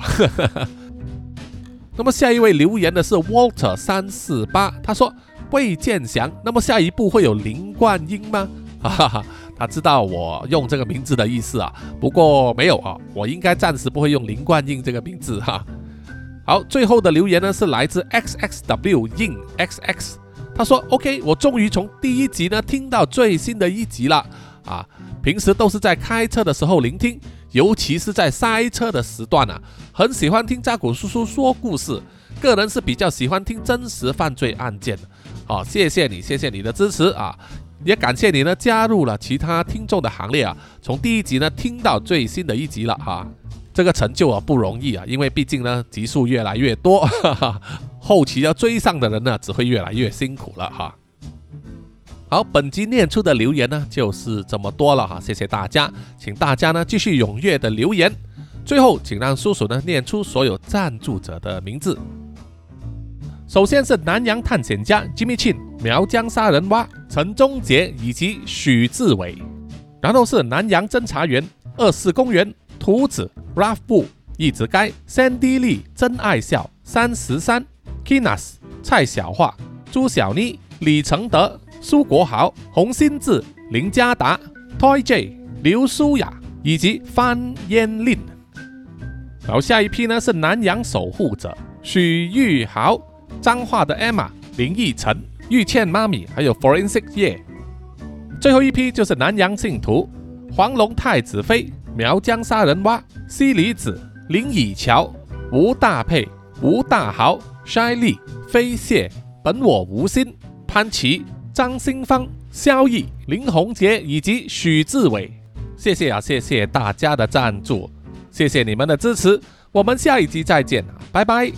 那么下一位留言的是 Walter 三四八，他说魏建祥，那么下一步会有林冠英吗？哈哈哈。他知道我用这个名字的意思啊，不过没有啊，我应该暂时不会用林冠英这个名字哈。好，最后的留言呢是来自 xxw in xx，他说 OK，我终于从第一集呢听到最新的一集了啊。平时都是在开车的时候聆听，尤其是在塞车的时段啊，很喜欢听扎古叔叔说故事。个人是比较喜欢听真实犯罪案件的。好，谢谢你，谢谢你的支持啊。也感谢你呢，加入了其他听众的行列啊！从第一集呢听到最新的一集了哈，这个成就啊不容易啊，因为毕竟呢集数越来越多，哈哈，后期要追上的人呢只会越来越辛苦了哈。好，本集念出的留言呢就是这么多了哈，谢谢大家，请大家呢继续踊跃的留言。最后，请让叔叔呢念出所有赞助者的名字。首先是南洋探险家 Jimmy Chin、苗疆杀人蛙陈忠杰以及许志伟，然后是南洋侦查员二四公园图子 Ralph 布一直该 Sandy 丽真爱笑三十三 Kinas 蔡小桦朱小妮李承德苏国豪洪新志林家达 Toy J 刘舒雅以及范嫣令。然后下一批呢是南洋守护者许玉豪。脏话的 Emma、林奕晨、玉倩妈咪，还有 Forensic 叶，最后一批就是南洋信徒黄龙太子妃、苗疆杀人蛙、西里子、林以乔、吴大佩、吴大豪、筛利、飞蟹、本我无心、潘琪、张新芳、萧毅、林宏杰以及许志伟，谢谢啊，谢谢大家的赞助，谢谢你们的支持，我们下一集再见拜拜。